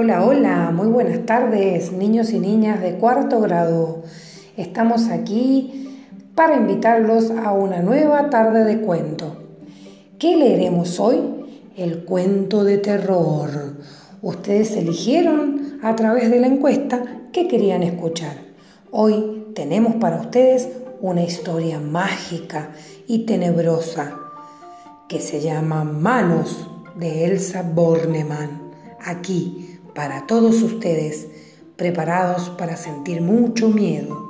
Hola, hola, muy buenas tardes, niños y niñas de cuarto grado. Estamos aquí para invitarlos a una nueva tarde de cuento. ¿Qué leeremos hoy? El cuento de terror. Ustedes eligieron a través de la encuesta qué querían escuchar. Hoy tenemos para ustedes una historia mágica y tenebrosa que se llama Manos de Elsa Bornemann. Aquí para todos ustedes, preparados para sentir mucho miedo.